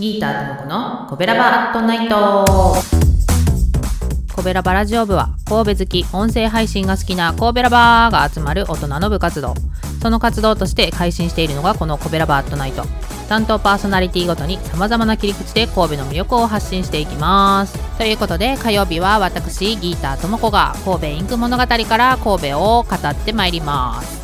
ギーターともこのコベラバアットナイト。コベラバラジオ部は神戸好き音声配信が好きな神戸ラバーが集まる大人の部活動。その活動として配信しているのがこのコベラバアットナイト。担当パーソナリティごとに様々な切り口で神戸の魅力を発信していきます。ということで火曜日は私ギーターともこが神戸インク物語から神戸を語ってまいります。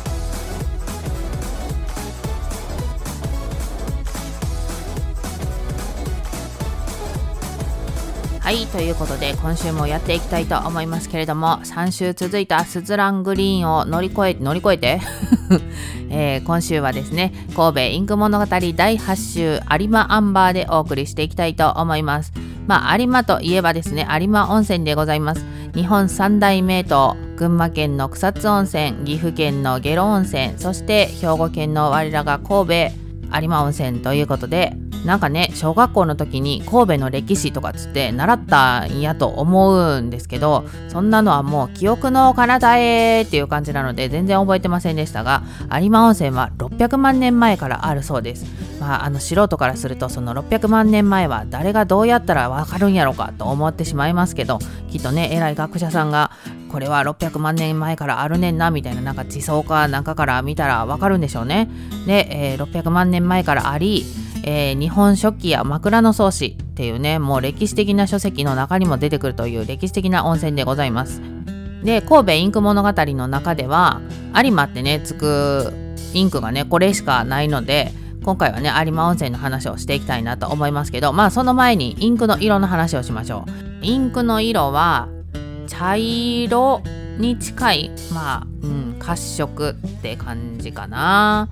はいということで今週もやっていきたいと思いますけれども3週続いたスズラングリーンを乗り越え乗り越えて、えー、今週はですね神戸インク物語第8週有馬アンバーでお送りしていきたいと思います。まあ有馬といえばですね有馬温泉でございます。日本三大名湯群馬県の草津温泉岐阜県の下呂温泉そして兵庫県の我らが神戸有馬温泉ということでなんかね小学校の時に神戸の歴史とかつって習ったんやと思うんですけどそんなのはもう記憶の彼方へっていう感じなので全然覚えてませんでしたが有馬温泉は600万年前からあるそうです。まあ、あの素人からするとその600万年前は誰がどうやったらわかるんやろかと思ってしまいますけどきっとね偉い学者さんがこれは600万年前からあるねんなみたいななんか地層かなんかから見たらわかるんでしょうね。で、えー、600万年前からあり、えー、日本書紀や枕草子っていうねもう歴史的な書籍の中にも出てくるという歴史的な温泉でございます。で神戸インク物語の中では有馬ってねつくインクがねこれしかないので今回はね有馬温泉の話をしていきたいなと思いますけどまあその前にインクの色の話をしましょう。インクの色は茶色に近いまあ、うん、褐色って感じかな。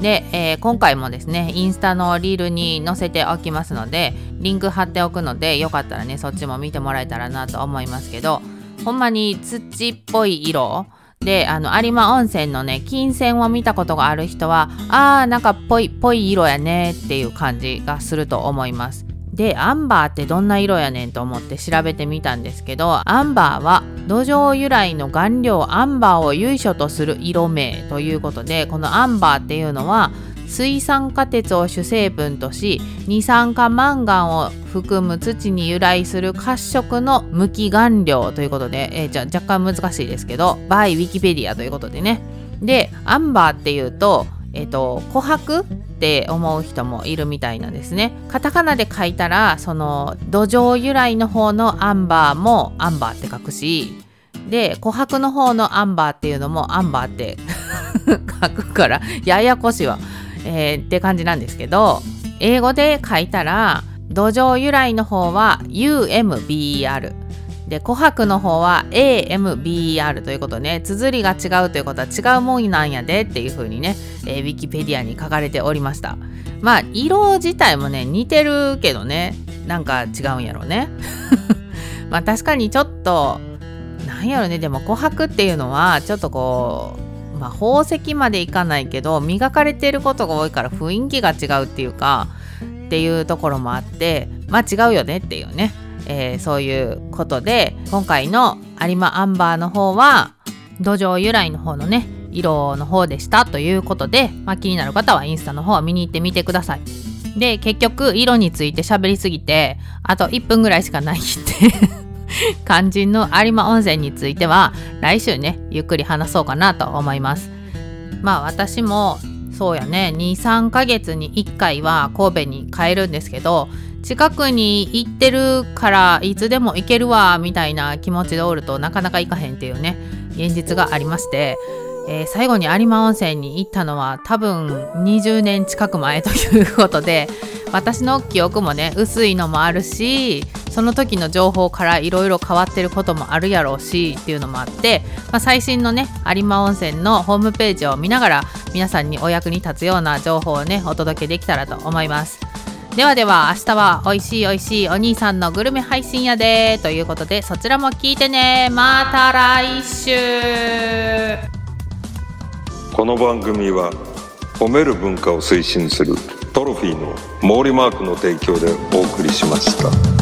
で、えー、今回もですねインスタのリールに載せておきますのでリンク貼っておくのでよかったらねそっちも見てもらえたらなと思いますけどほんまに土っぽい色であの有馬温泉のね金銭を見たことがある人はあーなんかぽいぽい色やねっていう感じがすると思います。でアンバーってどんな色やねんと思って調べてみたんですけどアンバーは土壌由来の顔料アンバーを由緒とする色名ということでこのアンバーっていうのは水酸化鉄を主成分とし二酸化マンガンを含む土に由来する褐色の無機顔料ということで、えー、じゃ若干難しいですけどバイウィキペディアということでね。でアンバーっていうとえっ、ー、と琥珀って思う人もいるみたいなんですね。カタカナで書いたらその土壌由来の方のアンバーもアンバーって書くしで琥珀の方のアンバーっていうのもアンバーって 書くからややこしいわ、えー、って感じなんですけど英語で書いたら土壌由来の方は UMBR で琥珀の方は AMBR ということね。綴りが違うということは違うもんなんやでっていう風にね、えー、ウィキペディアに書かれておりました。まあ色自体もね似てるけどねなんか違うんやろうね。まあ確かにちょっとなんやろねでも琥珀っていうのはちょっとこうまあ宝石までいかないけど磨かれてることが多いから雰囲気が違うっていうかっていうところもあってまあ違うよねっていうね。えー、そういうことで今回の有馬アンバーの方は土壌由来の方のね色の方でしたということで、まあ、気になる方はインスタの方は見に行ってみてください。で結局色について喋りすぎてあと1分ぐらいしかないって肝心 の有馬温泉については来週ねゆっくり話そうかなと思います。まあ私もそうやね23ヶ月に1回は神戸に帰るんですけど近くに行ってるからいつでも行けるわみたいな気持ちでおるとなかなか行かへんっていうね現実がありまして、えー、最後に有馬温泉に行ったのは多分20年近く前ということで私の記憶もね薄いのもあるしその時の情報からいろいろ変わってることもあるやろうしっていうのもあって、まあ、最新のね有馬温泉のホームページを見ながら皆さんにお役に立つような情報をねお届けできたらと思います。ではでは明日は美味しい美味しいお兄さんのグルメ配信やでということでそちらも聞いてねまた来週この番組は褒める文化を推進するトロフィーの毛利マークの提供でお送りしました。